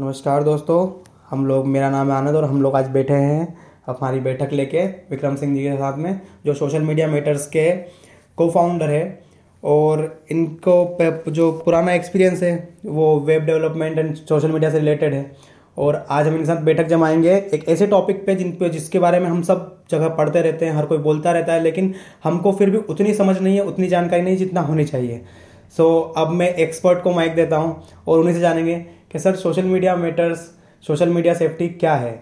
नमस्कार दोस्तों हम लोग मेरा नाम है आनंद और हम लोग आज बैठे हैं हमारी बैठक लेके विक्रम सिंह जी के साथ में जो सोशल मीडिया मेटर्स के को फाउंडर है और इनको जो पुराना एक्सपीरियंस है वो web development and social media से रिलेटेड है। और आज हम इनके साथ बैठक जमाएँगे एक ऐसे टॉपिक पे जिन पे जिसके बारे में हम सब जगह पढ़ते रहते हैं हर कोई बोलता रहता है लेकिन हमको फिर भी उतनी समझ नहीं है उतनी जानकारी नहीं जितना होनी चाहिए। सो so, अब मैं एक्सपर्ट को माइक देता हूँ और उन्हीं से जानेंगे कि sir social media matters social media safety क्या है?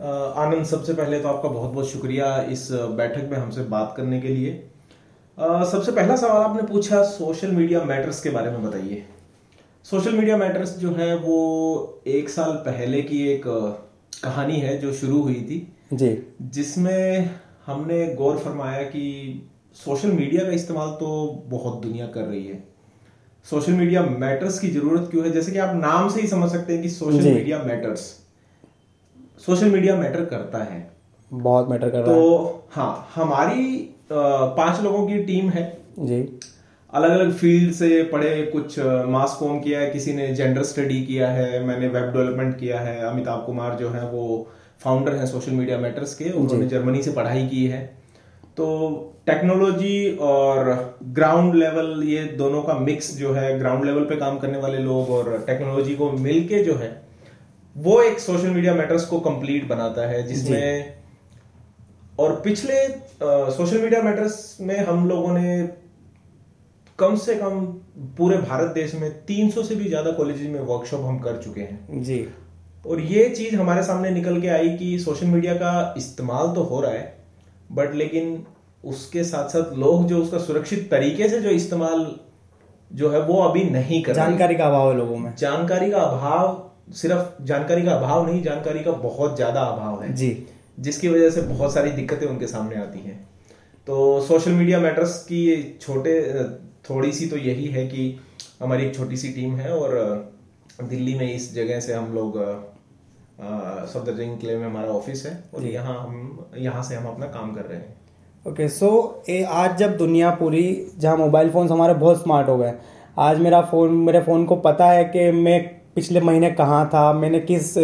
आनंद सबसे पहले तो आपका बहुत बहुत शुक्रिया इस बैठक में हमसे बात करने के लिए। सबसे पहला सवाल आपने पूछा सोशल मीडिया मैटर्स के बारे में बताइए। सोशल मीडिया मैटर्स जो है वो एक साल पहले की एक कहानी है जो शुरू हुई थी। जी। जिसमें हमने गौर फरमाया कि सोशल मीडिया का इस्तेमाल तो बहुत दुनिया कर रही है। सोशल मीडिया मैटर्स की ज़रूरत क्यों है? जैसे कि आप नाम से ही समझ सकते हैं कि social media matters. Social media matter करता है। बहुत मैटर कर तो है। हाँ हमारी पाँच लोगों की टीम है। जी। अलग अलग फ़ील्ड से पढ़े कुछ मास कॉम किया है किसी ने जेंडर स्टडी किया है मैंने वेब डेवलपमेंट किया है अमिताभ कुमार जो है वो फाउंडर हैं सोशल मीडिया मैटर्स के उन्होंने जर्मनी से पढ़ाई की है। तो टेक्नोलॉजी और ग्राउंड लेवल ये दोनों का मिक्स जो है ग्राउंड लेवल पे काम करने वाले लोग और टेक्नोलॉजी को मिलके जो है वो एक सोशल मीडिया मैटर्स को कंप्लीट बनाता है जिसमें और पिछले सोशल मीडिया मैटर्स में हम लोगों ने कम से कम पूरे भारत देश में 300 से भी ज़्यादा कॉलेज में वर्कशॉप हम कर चुके हैं। जी। और ये चीज़ हमारे सामने निकल के आई कि सोशल मीडिया का इस्तेमाल तो हो रहा है बट लेकिन उसके साथ साथ लोग जो उसका सुरक्षित तरीके से जो इस्तेमाल जो है वो अभी नहीं कर जानकारी का अभाव है लोगों में। जानकारी का अभाव सिर्फ़ जानकारी का अभाव नहीं जानकारी का बहुत ज़्यादा अभाव है। जी। जिसकी वजह से बहुत सारी दिक्कतें उनके सामने आती हैं। तो सोशल मीडिया मैटर्स की छोटे थोड़ी सी तो यही है कि हमारी एक छोटी सी टीम है और दिल्ली में इस जगह से हम लोग सफदरजंग किले में हमारा ऑफ़िस है और यहाँ हम यहाँ से हम अपना काम कर रहे हैं। ओके सो ए आज जब दुनिया पूरी जहाँ मोबाइल फ़ोन्स हमारे बहुत स्मार्ट हो गए आज मेरा फ़ोन मेरे फ़ोन को पता है कि मैं पिछले महीने कहाँ था मैंने किस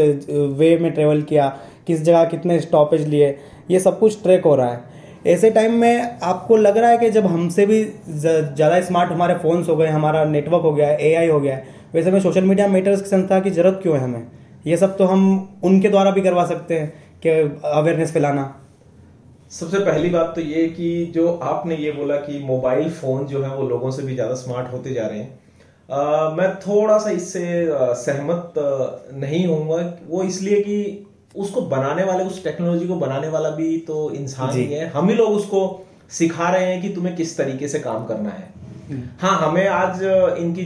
वे में ट्रेवल किया किस जगह कितने स्टॉपेज लिए ये सब कुछ ट्रैक हो रहा है। ऐसे टाइम में आपको लग रहा है कि जब हमसे भी ज़्यादा स्मार्ट हमारे फ़ोन्स हो गए हमारा नेटवर्क हो गया है ए हो गया है वैसे में सोशल मीडिया मीटर्स की संस्था की ज़रूरत क्यों है हमें? ये सब तो हम उनके द्वारा भी करवा सकते हैं कि अवेयरनेस फैलाना। सबसे पहली बात तो ये कि जो आपने ये बोला कि मोबाइल फ़ोन जो है वो लोगों से भी ज़्यादा स्मार्ट होते जा रहे हैं। आ, मैं थोड़ा सा इससे सहमत नहीं होऊँगा। वो इसलिए कि उसको बनाने वाले उस टेक्नोलॉजी को बनाने वाला भी तो इंसान ही है। हम ही लोग उसको सिखा रहे हैं कि तुम्हें किस तरीके से काम करना है। हम्म। हाँ हमें आज इनकी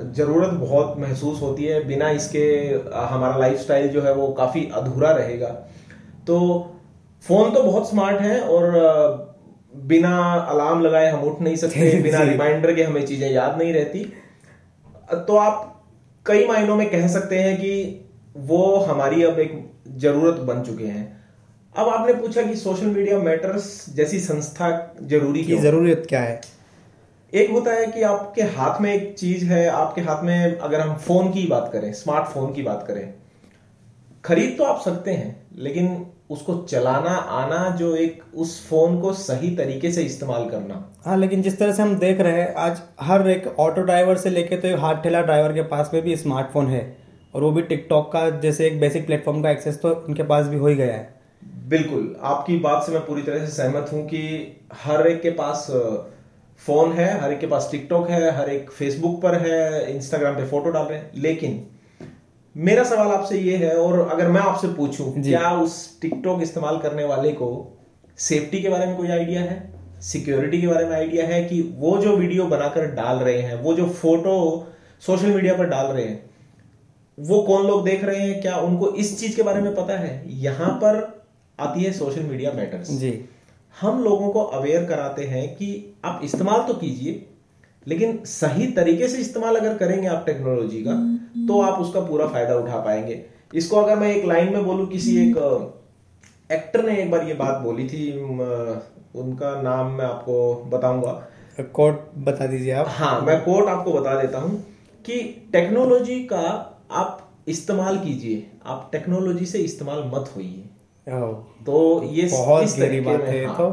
ज़रूरत बहुत महसूस होती है बिना इसके हमारा लाइफस्टाइल जो है वो काफ़ी अधूरा रहेगा। तो फ़ोन तो बहुत स्मार्ट है और बिना अलार्म लगाए हम उठ नहीं सकते बिना रिमाइंडर के हमें चीज़ें याद नहीं रहती। तो आप कई मायनों में कह सकते हैं कि वो हमारी अब एक ज़रूरत बन चुके हैं। अब आपने पूछा कि सोशल मीडिया मैटर्स जैसी संस्था ज़रूरी की ज़रूरत क्या है? एक होता है कि आपके हाथ में एक चीज़ है आपके हाथ में अगर हम फ़ोन की बात करें स्मार्टफ़ोन की बात करें खरीद तो आप सकते हैं लेकिन उसको चलाना आना जो एक उस फ़ोन को सही तरीके से इस्तेमाल करना। हाँ लेकिन जिस तरह से हम देख रहे हैं आज हर एक ऑटो ड्राइवर से लेके तो हाथ ठेला ड्राइवर के पास में भी स्मार्टफ़ोन है और वो भी टिकटॉक का जैसे एक बेसिक प्लेटफॉर्म का एक्सेस तो उनके पास भी हो ही गया है। बिल्कुल आपकी बात से मैं पूरी तरह से सहमत हूँ कि हर एक के पास फ़ोन है हर एक के पास टिकटॉक है हर एक फेसबुक पर है इंस्टाग्राम पे फ़ोटो डाल रहे हैं। लेकिन मेरा सवाल आपसे ये है और अगर मैं आपसे पूछूँ क्या उस टिकटॉक इस्तेमाल करने वाले को सेफ्टी के बारे में कोई आइडिया है? सिक्योरिटी के बारे में आइडिया है कि वो जो वीडियो बनाकर डाल रहे हैं वो जो फ़ोटो सोशल मीडिया पर डाल रहे हैं वो कौन लोग देख रहे हैं? क्या उनको इस चीज़ के बारे में पता है? यहाँ पर आती है सोशल मीडिया मैटर्स जी। हम लोगों को अवेयर कराते हैं कि आप इस्तेमाल तो कीजिए लेकिन सही तरीके से इस्तेमाल अगर करेंगे आप टेक्नोलॉजी का तो आप उसका पूरा फ़ायदा उठा पाएँगे। इसको अगर मैं एक लाइन में बोलूँ किसी एक एक्टर ने एक बार ये बात बोली थी उनका नाम मैं आपको बताऊँगा। कोट बता दीजिए आप। हाँ मैं कोट आपको बता देता हूँ कि टेक्नोलॉजी का आप इस्तेमाल कीजिए। आप टेक्नोलॉजी से इस्तेमाल मत होइए। तो ये बहुत गहरी तरीके बात है हाँ। तो।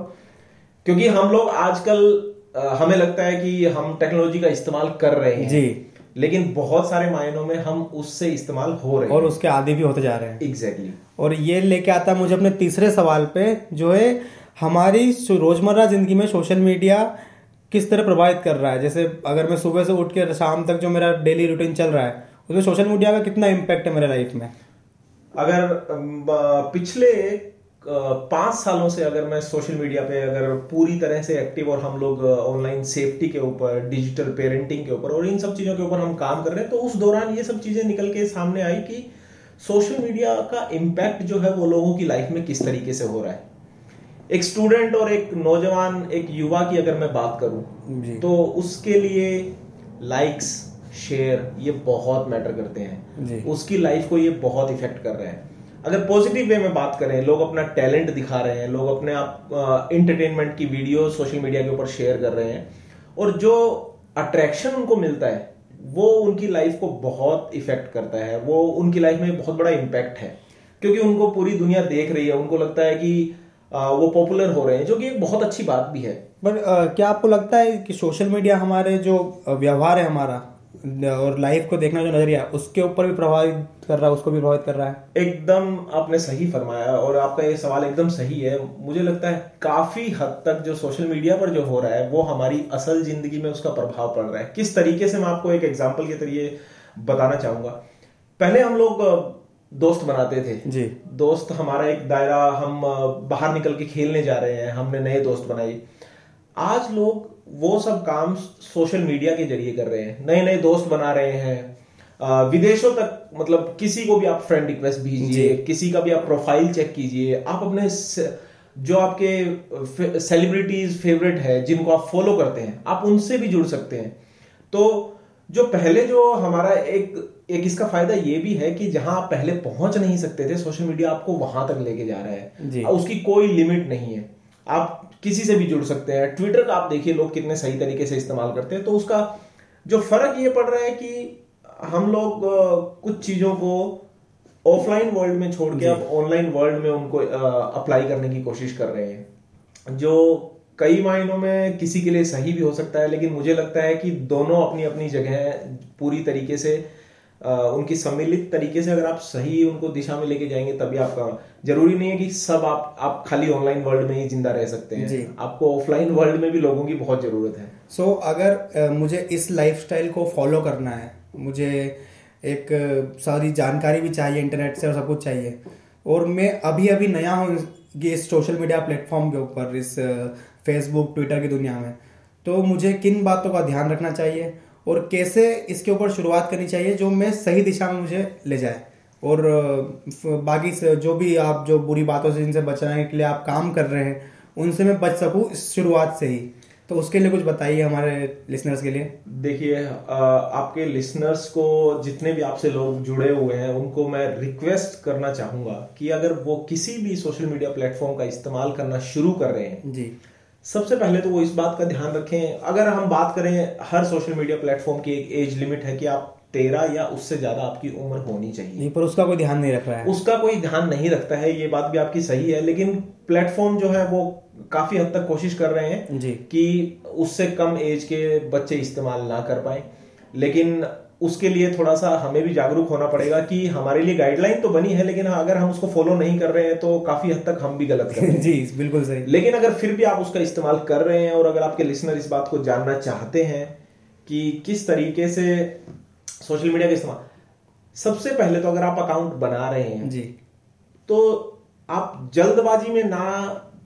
क्योंकि हम लोग आजकल हमें लगता है कि हम टेक्नोलॉजी का इस्तेमाल कर रहे हैं। जी। लेकिन बहुत सारे मायनों में हम उससे इस्तेमाल हो रहे हैं। और उसके आदि भी होते जा रहे हैं। Exactly exactly. और ये लेके आता है मुझे अपने तीसरे सवाल पे जो है हमारी रोज़मर्रा ज़िंदगी में सोशल मीडिया किस तरह प्रभावित कर रहा है? जैसे अगर मैं सुबह से उठ के शाम तक जो मेरा डेली रूटीन चल रहा है उसमें सोशल मीडिया का कितना इम्पैक्ट है मेरे लाइफ में? अगर पिछले पाँच सालों से अगर मैं सोशल मीडिया पे अगर पूरी तरह से एक्टिव और हम लोग ऑनलाइन सेफ्टी के ऊपर डिजिटल पेरेंटिंग के ऊपर और इन सब चीज़ों के ऊपर हम काम कर रहे हैं तो उस दौरान ये सब चीज़ें निकल के सामने आई कि सोशल मीडिया का इम्पैक्ट जो है वो लोगों की लाइफ में किस तरीके से हो रहा है। एक स्टूडेंट और एक नौजवान एक युवा की अगर मैं बात करूँ जी। तो उसके लिए लाइक्स शेयर ये बहुत मैटर करते हैं। उसकी लाइफ को ये बहुत इफ़ेक्ट कर रहे हैं। अगर पॉजिटिव वे में बात करें लोग अपना टैलेंट दिखा रहे हैं लोग अपने आप इंटरटेनमेंट की वीडियो सोशल मीडिया के ऊपर शेयर कर रहे हैं और जो अट्रैक्शन उनको मिलता है वो उनकी लाइफ को बहुत इफ़ेक्ट करता है। वो उनकी लाइफ में बहुत बड़ा इम्पैक्ट है। क्योंकि उनको पूरी दुनिया देख रही है उनको लगता है कि आ, वो पॉपुलर हो रहे हैं जो कि एक बहुत अच्छी बात भी है। बट क्या आपको लगता है कि सोशल मीडिया हमारे जो व्यवहार है हमारा और लाइफ को देखना जो नज़रिया उसके ऊपर भी प्रभावित कर रहा है उसको भी प्रभावित कर रहा है। एकदम आपने सही फरमाया और आपका ये सवाल एकदम सही है। मुझे लगता है काफ़ी हद तक जो सोशल मीडिया पर जो हो रहा है वो हमारी असल ज़िंदगी में उसका प्रभाव पड़ रहा है। किस तरीके से मैं आपको एक एग्ज़ाम्पल के ज़रिए बताना चाहूँगा। पहले हम लोग दोस्त बनाते थे। जी। दोस्त हमारा एक दायरा हम बाहर निकल के खेलने जा रहे हैं हमने नए दोस्त बनाए। आज लोग वो सब काम सोशल मीडिया के ज़रिए कर रहे हैं। नए नए दोस्त बना रहे हैं। विदेशों तक मतलब किसी को भी आप फ्रेंड रिक्वेस्ट भेजिए किसी का भी आप प्रोफ़ाइल चेक कीजिए आप अपने जो आपके सेलिब्रिटीज फेवरेट है जिनको आप फॉलो करते हैं आप उनसे भी जुड़ सकते हैं। तो जो पहले जो हमारा एक एक इसका फ़ायदा ये भी है कि जहाँ आप पहले पहुँच नहीं सकते थे सोशल मीडिया आपको वहाँ तक लेके जा रहा है। उसकी कोई लिमिट नहीं है। आप किसी से भी जुड़ सकते हैं। ट्विटर का आप देखिए लोग कितने सही तरीके से इस्तेमाल करते हैं। तो उसका जो फ़र्क ये पड़ रहा है कि हम लोग कुछ चीज़ों को ऑफलाइन वर्ल्ड में छोड़ के अब ऑनलाइन वर्ल्ड में उनको अप्लाई करने की कोशिश कर रहे हैं। जो कई मायनों में किसी के लिए सही भी हो सकता है लेकिन मुझे लगता है कि दोनों अपनी अपनी जगह पूरी तरीके से उनकी सम्मिलित तरीके से अगर आप सही उनको दिशा में लेके जाएँगे तभी आपका ज़रूरी नहीं है कि सब आप आप खाली ऑनलाइन वर्ल्ड में ही ज़िंदा रह सकते हैं। आपको ऑफलाइन वर्ल्ड में भी लोगों की बहुत ज़रूरत है। सो so, अगर मुझे इस लाइफस्टाइल को फॉलो करना है मुझे एक सारी जानकारी भी चाहिए इंटरनेट से और सब कुछ चाहिए और मैं अभी अभी नया हूँ इस सोशल मीडिया प्लेटफॉर्म के ऊपर इस फेसबुक ट्विटर की दुनिया में तो मुझे किन बातों का ध्यान रखना चाहिए? और कैसे इसके ऊपर शुरुआत करनी चाहिए जो मैं सही दिशा में मुझे ले जाए। और बाकी से जो भी आप जो बुरी बातों से जिनसे बचाने के लिए आप काम कर रहे हैं उनसे मैं बच सकूँ शुरुआत से ही। तो उसके लिए कुछ बताइए हमारे लिसनर्स के लिए। देखिए आपके लिसनर्स को जितने भी आपसे लोग जुड़े हुए हैं उनको मैं रिक्वेस्ट करना चाहूँगा कि अगर वो किसी भी सोशल मीडिया प्लेटफॉर्म का इस्तेमाल करना शुरू कर रहे हैं जी। सबसे पहले तो वो इस बात का ध्यान रखें। अगर हम बात करें हर सोशल मीडिया प्लेटफॉर्म की एक एज लिमिट है कि आप तेरह या उससे ज़्यादा आपकी उम्र होनी चाहिए। जी पर उसका कोई ध्यान नहीं रख रहा है। उसका कोई ध्यान नहीं रखता है ये बात भी आपकी सही है लेकिन प्लेटफॉर्म जो है वो काफ़ी हद तक कोशिश कर रहे हैं जी। कि उससे कम एज के बच्चे इस्तेमाल ना कर पाए। लेकिन उसके लिए थोड़ा सा हमें भी जागरूक होना पड़ेगा कि हमारे लिए गाइडलाइन तो बनी है लेकिन अगर हम उसको फॉलो नहीं कर रहे हैं तो काफ़ी हद तक हम भी गलत कर रहे हैं। जी बिल्कुल सही। लेकिन अगर फिर भी आप उसका इस्तेमाल कर रहे हैं और अगर आपके लिसनर इस बात को जानना चाहते हैं कि किस तरीके से सोशल मीडिया का इस्तेमाल सबसे पहले तो अगर आप अकाउंट बना रहे हैं जी। तो आप जल्दबाजी में ना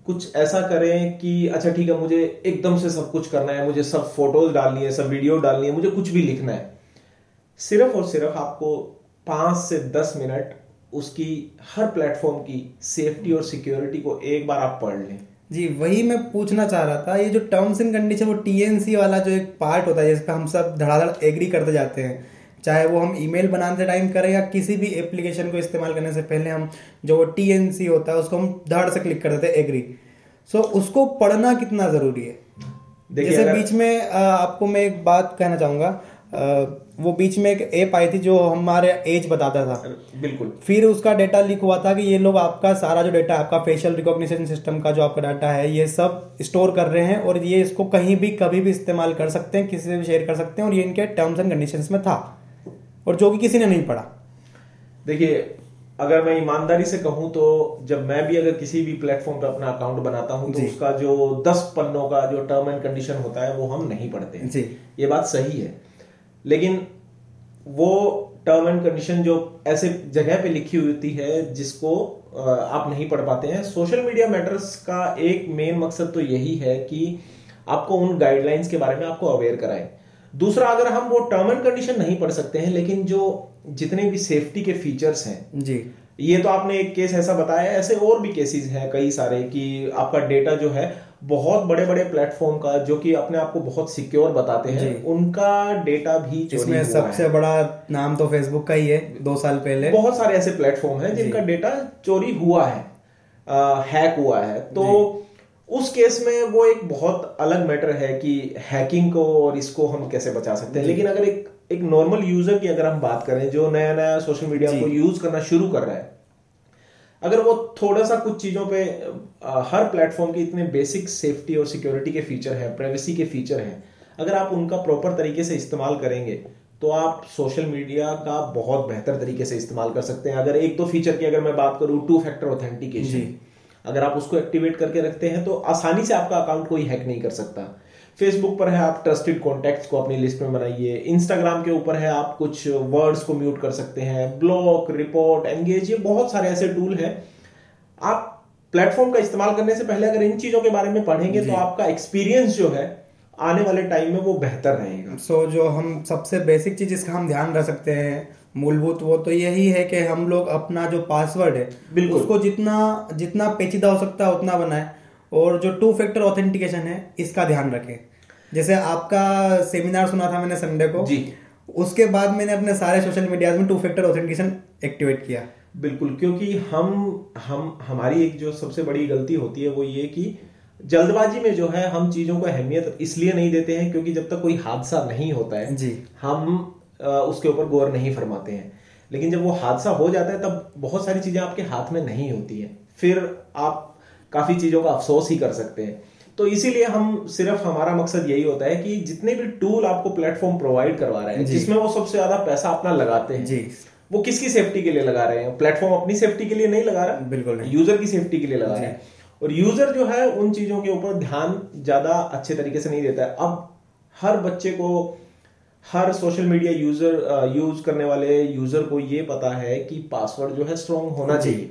कुछ ऐसा करें कि अच्छा ठीक है मुझे एकदम से सब कुछ करना है मुझे सब फ़ोटोज़ डालनी है सब वीडियो डालनी है मुझे कुछ भी लिखना है। सिर्फ़ और सिर्फ़ आपको पाँच से दस मिनट उसकी हर प्लेटफॉर्म की सेफ्टी और सिक्योरिटी को एक बार आप पढ़ लें। जी वही मैं पूछना चाह रहा था ये जो टर्म्स एंड कंडीशन वो टीएनसी वाला जो एक पार्ट होता है जिस पे हम सब धड़ाधड़ एग्री करते जाते हैं चाहे वो हम ईमेल बनाते टाइम करें या किसी भी एप्लीकेशन को इस्तेमाल करने से पहले हम जो वो टीएनसी होता है उसको हम धड़ से क्लिक कर देते हैं एग्री सो उसको पढ़ना कितना ज़रूरी है? देखिए जैसे बीच में आपको मैं एक बात कहना चाहूँगा वो बीच में एक ऐप आई थी जो हमारे एज बताता था। बिल्कुल। फिर उसका डेटा लीक हुआ था कि ये लोग आपका सारा जो डेटा आपका फेशियल रिकॉग्निशन सिस्टम का जो आपका डाटा है ये सब स्टोर कर रहे हैं और ये इसको कहीं भी कभी भी इस्तेमाल कर सकते हैं किसी से भी शेयर कर सकते हैं और ये इनके टर्म्स एंड कंडीशन में था और जो कि किसी ने नहीं पढ़ा। देखिए अगर मैं ईमानदारी से कहूँ तो जब मैं भी अगर किसी भी प्लेटफॉर्म पर अपना अकाउंट बनाता हूँ तो उसका जो दस पन्नों का जो टर्म एंड कंडीशन होता है वो हम नहीं पढ़ते हैं। जी। ये बात सही है। लेकिन वो टर्म एंड कंडीशन जो ऐसे जगह पे लिखी होती है जिसको आप नहीं पढ़ पाते हैं। सोशल मीडिया मैटर्स का एक मेन मकसद तो यही है कि आपको उन गाइडलाइंस के बारे में आपको अवेयर कराए। दूसरा, अगर हम वो टर्म एंड कंडीशन नहीं पढ़ सकते हैं, लेकिन जो जितने भी सेफ्टी के फीचर्स हैं, जी। ये तो आपने एक केस ऐसा बताया ऐसे और भी केसेस हैं कई सारे कि आपका डेटा जो है बहुत बड़े बड़े प्लेटफॉर्म का जो कि अपने आप को बहुत सिक्योर बताते हैं उनका डेटा भी इसमें हुआ सबसे है। बड़ा नाम तो फेसबुक का ही है दो साल पहले। बहुत सारे ऐसे प्लेटफॉर्म हैं जिनका डेटा चोरी हुआ है आ, हैक हुआ है। तो उस केस में वो एक बहुत अलग मैटर है कि हैकिंग को और इसको हम कैसे बचा सकते हैं। लेकिन अगर एक एक नॉर्मल यूज़र की अगर हम बात करें जो नया नया सोशल मीडिया को यूज़ करना शुरू कर रहा है अगर वो थोड़ा सा कुछ चीज़ों पे अ, हर प्लेटफॉर्म के इतने बेसिक सेफ्टी और सिक्योरिटी के फीचर हैं प्राइवेसी के फीचर हैं अगर आप उनका प्रॉपर तरीके से इस्तेमाल करेंगे तो आप सोशल मीडिया का बहुत बेहतर तरीके से इस्तेमाल कर सकते हैं। अगर एक दो फीचर की अगर मैं बात करूँ टू फैक्टर ऑथेंटिकेशन अगर आप उसको एक्टिवेट करके रखते हैं तो आसानी से आपका अकाउंट कोई हैक नहीं कर सकता। फेसबुक पर है आप ट्रस्टेड कॉन्टेक्ट्स को अपनी लिस्ट में बनाइए। इंस्टाग्राम के ऊपर है आप कुछ वर्ड्स को म्यूट कर सकते हैं। ब्लॉक रिपोर्ट एंगेज ये बहुत सारे ऐसे टूल हैं। आप प्लेटफॉर्म का इस्तेमाल करने से पहले अगर इन चीज़ों के बारे में पढ़ेंगे तो आपका एक्सपीरियंस जो है आने वाले टाइम में वो बेहतर रहेगा। सो so, जो हम सबसे बेसिक चीज़ जिसका हम ध्यान रख सकते हैं मूलभूत वो तो यही है कि हम लोग अपना जो पासवर्ड है उसको जितना जितना पेचीदा हो सकता है उतना बनाए। और जो टू फैक्टर ऑथेंटिकेशन है इसका ध्यान रखें। जैसे आपका सेमिनार सुना था मैंने संडे को। जी। उसके बाद मैंने अपने सारे सोशल मीडिया में टू फैक्टर ऑथेंटिकेशन एक्टिवेट किया। बिल्कुल क्योंकि हम हम हमारी एक जो सबसे बड़ी गलती होती है वो ये कि जल्दबाजी में जो है हम चीज़ों को अहमियत इसलिए नहीं देते हैं क्योंकि जब तक कोई हादसा नहीं होता है जी। हम उसके ऊपर गौर नहीं फरमाते हैं। लेकिन जब वो हादसा हो जाता है तब बहुत सारी चीज़ें आपके हाथ में नहीं होती हैं। फिर आप काफ़ी चीज़ों का अफसोस ही कर सकते हैं। तो इसीलिए हम सिर्फ़ हमारा मकसद यही होता है कि जितने भी टूल आपको प्लेटफॉर्म प्रोवाइड करवा रहे हैं जिसमें वो सबसे ज़्यादा पैसा अपना लगाते हैं जी। वो किसकी सेफ्टी के लिए लगा रहे हैं? प्लेटफॉर्म अपनी सेफ्टी के लिए नहीं लगा रहा? बिल्कुल नहीं। यूज़र की सेफ्टी के लिए लगा रहा है। और यूज़र जो है उन चीज़ों के ऊपर ध्यान ज़्यादा अच्छे तरीके से नहीं देता है। अब हर बच्चे को हर सोशल मीडिया यूज़र यूज़ करने वाले यूज़र को ये पता है कि पासवर्ड जो है स्ट्रांग होना चाहिए।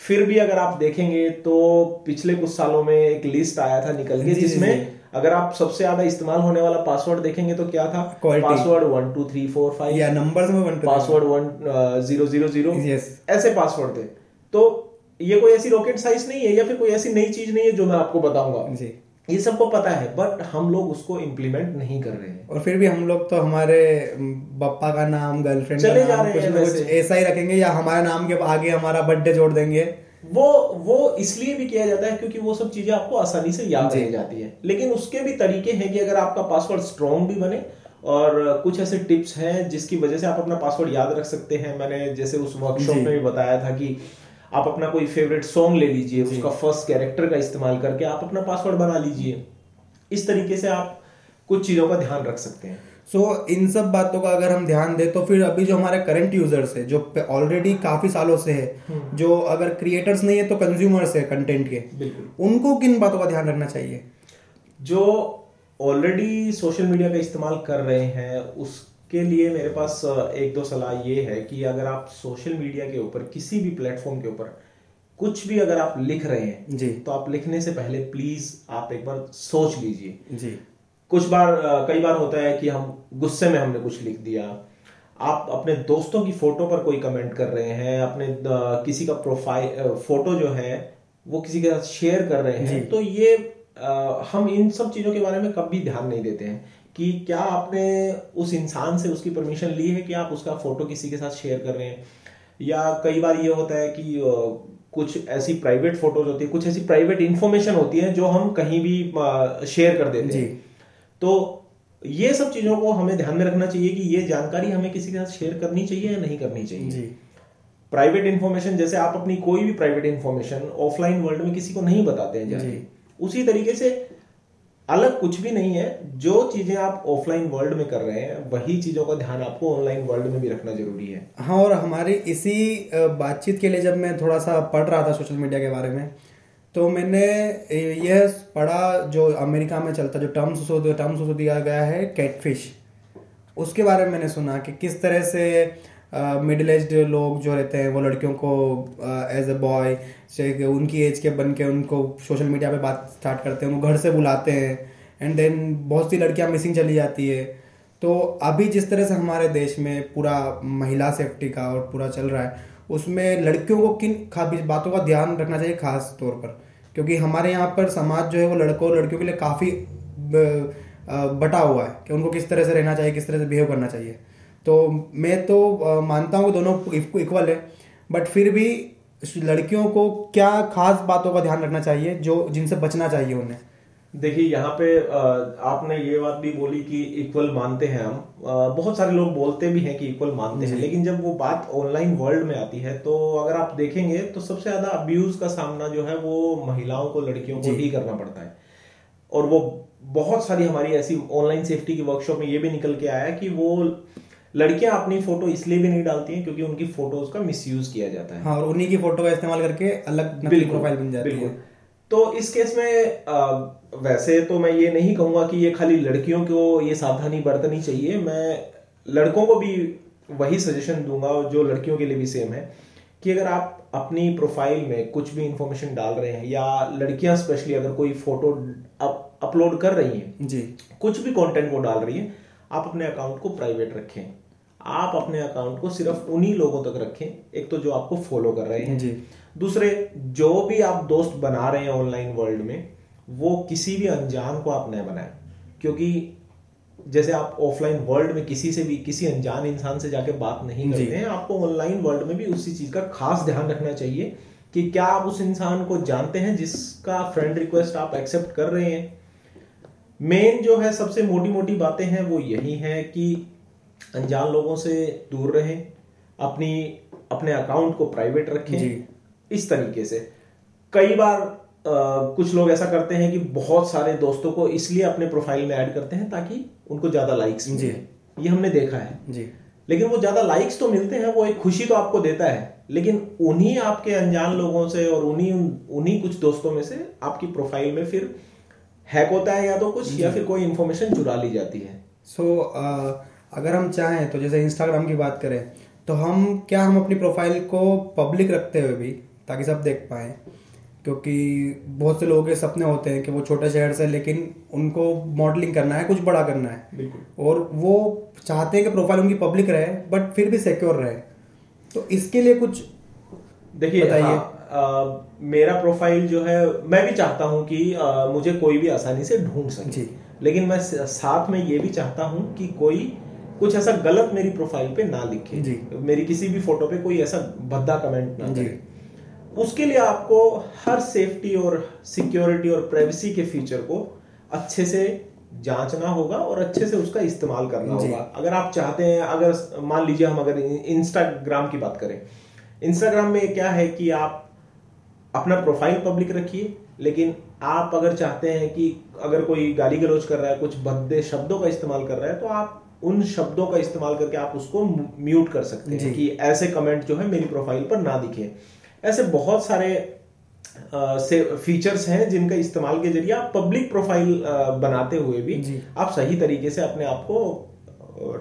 फिर भी अगर आप देखेंगे तो पिछले कुछ सालों में एक लिस्ट आया था निकल के जिसमें अगर आप सबसे ज़्यादा इस्तेमाल होने वाला पासवर्ड देखेंगे तो क्या था? Password one two three four five या नंबर में password one zero zero zero ऐसे पासवर्ड थे। तो ये कोई ऐसी रॉकेट साइज़ नहीं है या फिर कोई ऐसी नई चीज़ नहीं है जो मैं आपको बताऊँगा। जी। ये सबको पता है बट हम लोग उसको इम्प्लीमेंट नहीं कर रहे हैं। और फिर भी हम लोग तो हमारे बप्पा का नाम गर्लफ्रेंड का चले जा रहे कुछ हैं कुछ ऐसा ही रखेंगे या हमारे नाम के आगे हमारा बर्थडे जोड़ देंगे। वो वो इसलिए भी किया जाता है क्योंकि वो सब चीज़ें आपको आसानी से याद। रह जाती है। लेकिन उसके भी तरीके हैं कि अगर आपका पासवर्ड स्ट्रॉन्ग भी बने और कुछ ऐसे टिप्स हैं जिसकी वजह से आप अपना पासवर्ड याद रख सकते हैं। मैंने जैसे उस वर्कशॉप में भी बताया था कि आप अपना कोई फेवरेट सॉन्ग ले लीजिए उसका फ़र्स्ट कैरेक्टर का इस्तेमाल करके आप अपना पासवर्ड बना लीजिए। इस तरीके से आप कुछ चीज़ों का ध्यान रख सकते हैं। सो so, इन सब बातों का अगर हम ध्यान दें तो फिर अभी जो हमारे करंट यूज़र्स है जो ऑलरेडी काफ़ी सालों से है हम्म। जो अगर क्रिएटर्स नहीं है तो कंज्यूमर्स है कंटेंट के। बिल्कुल। उनको किन बातों का ध्यान रखना चाहिए? जो ऑलरेडी सोशल मीडिया का इस्तेमाल कर रहे हैं उसके लिए मेरे पास एक दो सलाह ये है कि अगर आप सोशल मीडिया के ऊपर किसी भी प्लेटफॉर्म के ऊपर कुछ भी अगर आप लिख रहे हैं जी। तो आप लिखने से पहले प्लीज़ आप एक बार सोच लीजिए। जी। कुछ बार कई बार होता है कि हम गुस्से में हमने कुछ लिख दिया। आप अपने दोस्तों की फ़ोटो पर कोई कमेंट कर रहे हैं अपने किसी का प्रोफ़ाइल फ़ोटो जो है वो किसी के साथ शेयर कर रहे हैं तो ये अ, हम इन सब चीज़ों के बारे में कभी ध्यान नहीं देते हैं। कि क्या आपने उस इंसान से उसकी परमिशन ली है कि आप उसका फ़ोटो किसी के साथ शेयर कर रहे हैं? या कई बार ये होता है कि कुछ ऐसी प्राइवेट फ़ोटोज़ होती है कुछ ऐसी प्राइवेट इंफॉर्मेशन होती है जो हम कहीं भी शेयर कर देते हैं। तो ये सब चीज़ों को हमें ध्यान में रखना चाहिए कि ये जानकारी हमें किसी के साथ शेयर करनी चाहिए या नहीं करनी चाहिए। जी। प्राइवेट इन्फॉर्मेशन जैसे आप अपनी कोई भी प्राइवेट इन्फॉर्मेशन ऑफलाइन वर्ल्ड में किसी को नहीं बताते हैं जाके जी। उसी तरीके से अलग कुछ भी नहीं है, जो चीज़ें आप ऑफलाइन वर्ल्ड में कर रहे हैं, वही चीज़ों का ध्यान आपको ऑनलाइन वर्ल्ड में भी रखना ज़रूरी है। हाँ और हमारी इसी बातचीत के लिए जब मैं थोड़ा सा पढ़ रहा था सोशल मीडिया के बारे में तो मैंने यह पढ़ा जो अमेरिका में चलता, जो टर्म्स उसको टर्म्स उसको दिया गया है कैटफिश उसके बारे में मैंने सुना कि किस तरह से मिडिल एज लोग जो रहते हैं, वो लड़कियों को एज अ बॉय से उनकी एज के बन के उनको सोशल मीडिया पे बात स्टार्ट करते हैं, उनको घर से बुलाते हैं एंड देन बहुत सी लड़कियाँ मिसिंग चली जाती है। तो अभी जिस तरह से हमारे देश में पूरा महिला सेफ्टी का और पूरा चल रहा है, उसमें लड़कियों को किन बातों का ध्यान रखना चाहिए खास तौर पर? क्योंकि हमारे यहाँ पर समाज जो है वो लड़कों और लड़कियों के लिए काफ़ी बटा हुआ है कि उनको किस तरह से रहना चाहिए, किस तरह से बिहेव करना चाहिए। तो मैं तो मानता हूँ कि दोनों इक्वल है बट फिर भी लड़कियों को क्या खास बातों का ध्यान रखना चाहिए जो जिनसे बचना चाहिए उन्हें? देखिए यहाँ पे आपने ये बात भी बोली कि इक्वल मानते हैं हम। बहुत सारे लोग बोलते भी हैं कि इक्वल मानते हैं लेकिन जब वो बात ऑनलाइन वर्ल्ड में आती है तो अगर आप देखेंगे तो सबसे ज़्यादा अब्यूज का सामना जो है वो महिलाओं को लड़कियों को ही करना पड़ता है। और वो बहुत सारी हमारी ऐसी ऑनलाइन सेफ्टी की वर्कशॉप में ये भी निकल के आया कि वो लड़कियाँ अपनी फ़ोटो इसलिए भी नहीं डालती हैं क्योंकि उनकी फ़ोटोज़ का मिसयूज किया जाता है। हाँ और उन्हीं की फ़ोटो का इस्तेमाल करके अलग प्रोफ़ाइल बन जाती है। तो इस केस में आ, वैसे तो मैं ये नहीं कहूँगा कि ये खाली लड़कियों को ये सावधानी बरतनी चाहिए। मैं लड़कों को भी वही सजेशन दूँगा जो लड़कियों के लिए भी सेम है कि अगर आप अपनी प्रोफ़ाइल में कुछ भी इंफॉर्मेशन डाल रहे हैं या लड़कियाँ स्पेशली अगर कोई फ़ोटो अप, अपलोड कर रही हैं जी। कुछ भी कंटेंट वो डाल रही है आप अपने अकाउंट को प्राइवेट रखें। आप अपने अकाउंट को सिर्फ़ उन्हीं लोगों तक रखें एक तो जो आपको फॉलो कर रहे हैं। जी। दूसरे जो भी आप दोस्त बना रहे हैं ऑनलाइन वर्ल्ड में वो किसी भी अनजान को आप न बनाएँ। क्योंकि जैसे आप ऑफलाइन वर्ल्ड में किसी से भी किसी अनजान इंसान से जाके बात नहीं। करते हैं आपको ऑनलाइन वर्ल्ड में भी उसी चीज़ का खास ध्यान रखना चाहिए कि क्या आप उस इंसान को जानते हैं जिसका फ्रेंड रिक्वेस्ट आप एक्सेप्ट कर रहे हैं। मेन जो है सबसे मोटी मोटी बातें हैं वो यही है कि अनजान लोगों से दूर रहें अपनी अपने अकाउंट को प्राइवेट रखें। इस तरीके से कई बार अ, कुछ लोग ऐसा करते हैं कि बहुत सारे दोस्तों को इसलिए अपने प्रोफ़ाइल में ऐड करते हैं ताकि उनको ज़्यादा लाइक्स जी। मिले ये हमने देखा है जी लेकिन वो ज़्यादा लाइक्स तो मिलते हैं वो एक खुशी तो आपको देता है लेकिन उन्हीं आपके अनजान लोगों से और उन्हीं उन्हीं कुछ दोस्तों में से आपकी प्रोफ़ाइल में फिर हैक होता है या तो कुछ या फिर कोई इन्फॉर्मेशन चुरा ली जाती है। सो so, अगर हम चाहें तो जैसे इंस्टाग्राम की बात करें तो हम क्या हम अपनी प्रोफ़ाइल को पब्लिक रखते हुए भी ताकि सब देख पाएँ? क्योंकि बहुत से लोगों के सपने होते हैं कि वो छोटे शहर से लेकिन उनको मॉडलिंग करना है कुछ बड़ा करना है। और वो चाहते हैं कि प्रोफ़ाइल उनकी पब्लिक रहे बट फिर भी सिक्योर रहे। तो इसके लिए कुछ देखिए बताइए। हाँ, मेरा प्रोफ़ाइल जो है मैं भी चाहता हूँ कि मुझे कोई भी आसानी से ढूंढ सके। लेकिन मैं साथ में ये भी चाहता हूँ कि कोई कुछ ऐसा गलत मेरी प्रोफ़ाइल पे ना लिखे। मेरी किसी भी फ़ोटो पे कोई ऐसा भद्दा कमेंट ना करे। उसके लिए आपको हर सेफ्टी और सिक्योरिटी और प्राइवेसी के फीचर को अच्छे से जांचना होगा और अच्छे से उसका इस्तेमाल करना होगा। अगर आप चाहते हैं अगर मान लीजिए हम अगर इंस्टाग्राम की बात करें। इंस्टाग्राम में क्या है कि आप अपना प्रोफ़ाइल पब्लिक रखिए लेकिन आप अगर चाहते हैं कि अगर कोई गाली गलौज कर रहा है कुछ भद्दे शब्दों का इस्तेमाल कर रहा है तो आप उन शब्दों का इस्तेमाल करके आप उसको म्यूट कर सकते हैं कि ऐसे कमेंट जो है मेरी प्रोफ़ाइल पर ना दिखे। ऐसे बहुत सारे से फीचर्स हैं जिनका इस्तेमाल के ज़रिए आप पब्लिक प्रोफ़ाइल बनाते हुए भी आप सही तरीके से अपने आप को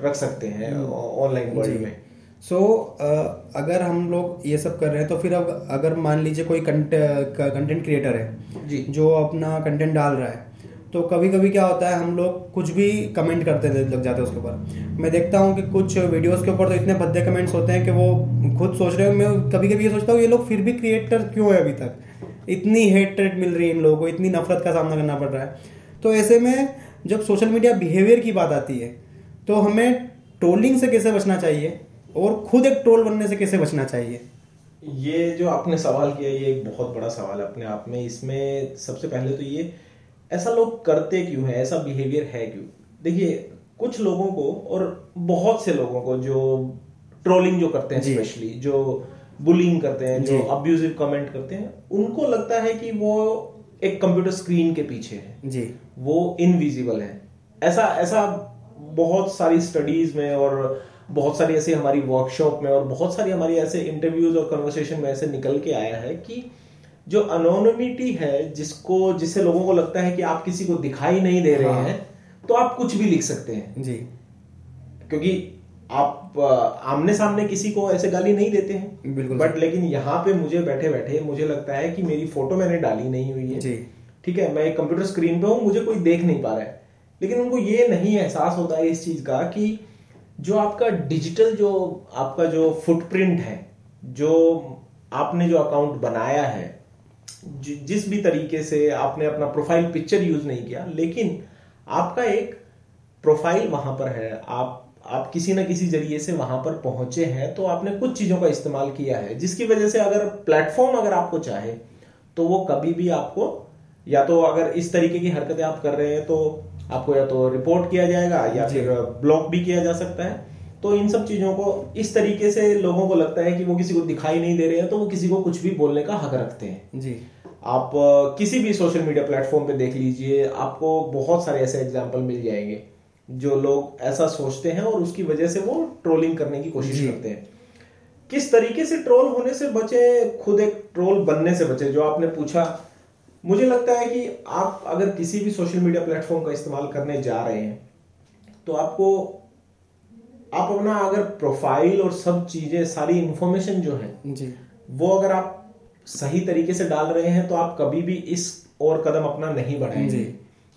रख सकते हैं ऑनलाइन वर्ल्ड में। सो so, अगर हम लोग ये सब कर रहे हैं तो फिर अब अगर मान लीजिए कोई कंटेंट क्रिएटर है जी। जो अपना कंटेंट डाल रहा है तो कभी कभी क्या होता है हम लोग कुछ भी कमेंट करते लग जाते हैं उसके ऊपर। मैं देखता हूँ कि कुछ वीडियोस के ऊपर तो इतने भद्दे कमेंट्स होते हैं कि वो खुद सोच रहे हो। मैं कभी कभी ये सोचता हूँ ये लोग फिर भी क्रिएटर क्यों है अभी तक? इतनी हेटरेट मिल रही है इन लोगों को इतनी नफरत का सामना करना पड़ रहा है। तो ऐसे में जब सोशल मीडिया बिहेवियर की बात आती है तो हमें ट्रोलिंग से कैसे बचना चाहिए? और खुद एक ट्रोल बनने से कैसे बचना चाहिए? ये जो आपने सवाल किया ये एक बहुत बड़ा सवाल है अपने आप में। इसमें सबसे पहले तो ये ऐसा लोग करते क्यों है? ऐसा बिहेवियर है क्यों? देखिए कुछ लोगों को और बहुत से लोगों को जो ट्रोलिंग जो करते हैं स्पेशली जो बुलिंग करते हैं जो। अब्यूजिव कमेंट करते हैं उनको लगता है कि वो एक कंप्यूटर स्क्रीन के पीछे है। जी। वो इनविजिबल है। ऐसा ऐसा बहुत सारी स्टडीज़ में और बहुत सारी ऐसी हमारी वर्कशॉप में और बहुत सारी हमारी ऐसे इंटरव्यूज़ और कन्वर्सेशन में ऐसे निकल के आया है कि जो अनोनिमिटी है जिसको जिससे लोगों को लगता है कि आप किसी को दिखाई नहीं दे रहे हाँ। हैं तो आप कुछ भी लिख सकते हैं। जी। क्योंकि आप आमने सामने किसी को ऐसे गाली नहीं देते हैं। बिल्कुल। बट लेकिन यहाँ पे मुझे बैठे बैठे मुझे लगता है कि मेरी फ़ोटो मैंने डाली नहीं हुई है। जी। ठीक है मैं एक कंप्यूटर स्क्रीन पे हूँ मुझे कोई देख नहीं पा रहा है। लेकिन उनको ये नहीं एहसास होता है इस चीज़ का कि जो आपका डिजिटल जो आपका जो फुटप्रिंट है, जो आपने जो अकाउंट बनाया है जिस भी तरीके से आपने अपना प्रोफ़ाइल पिक्चर यूज़ नहीं किया, लेकिन आपका एक प्रोफ़ाइल वहाँ पर है। आप आप किसी ना किसी ज़रिए से वहाँ पर पहुँचे हैं तो आपने कुछ चीज़ों का इस्तेमाल किया है, जिसकी वजह से अगर प्लेटफॉर्म अगर आपको चाहे तो वो कभी भी आपको, या तो अगर इस तरीके की हरकतें आप कर रहे हैं तो आपको या तो रिपोर्ट किया जाएगा या फिर ब्लॉक भी किया जा सकता है। तो इन सब चीज़ों को इस तरीके से लोगों को लगता है कि वो किसी को दिखाई नहीं दे रहे हैं तो वो किसी को कुछ भी बोलने का हक रखते हैं। जी। आप किसी भी सोशल मीडिया प्लेटफॉर्म पे देख लीजिए आपको बहुत सारे ऐसे एग्ज़ाम्पल मिल जाएँगे जो लोग ऐसा सोचते हैं और उसकी वजह से वो ट्रोलिंग करने की कोशिश करते हैं। किस तरीके से ट्रोल होने से बचे खुद एक ट्रोल बनने से बचे जो आपने पूछा मुझे लगता है कि आप अगर किसी भी सोशल मीडिया प्लेटफॉर्म का इस्तेमाल करने जा रहे हैं तो आपको आप अपना अगर प्रोफ़ाइल और सब चीज़ें सारी इंफॉर्मेशन जो है जी वो अगर आप सही तरीके से डाल रहे हैं तो आप कभी भी इस और कदम अपना नहीं बढ़ाएँगे जी।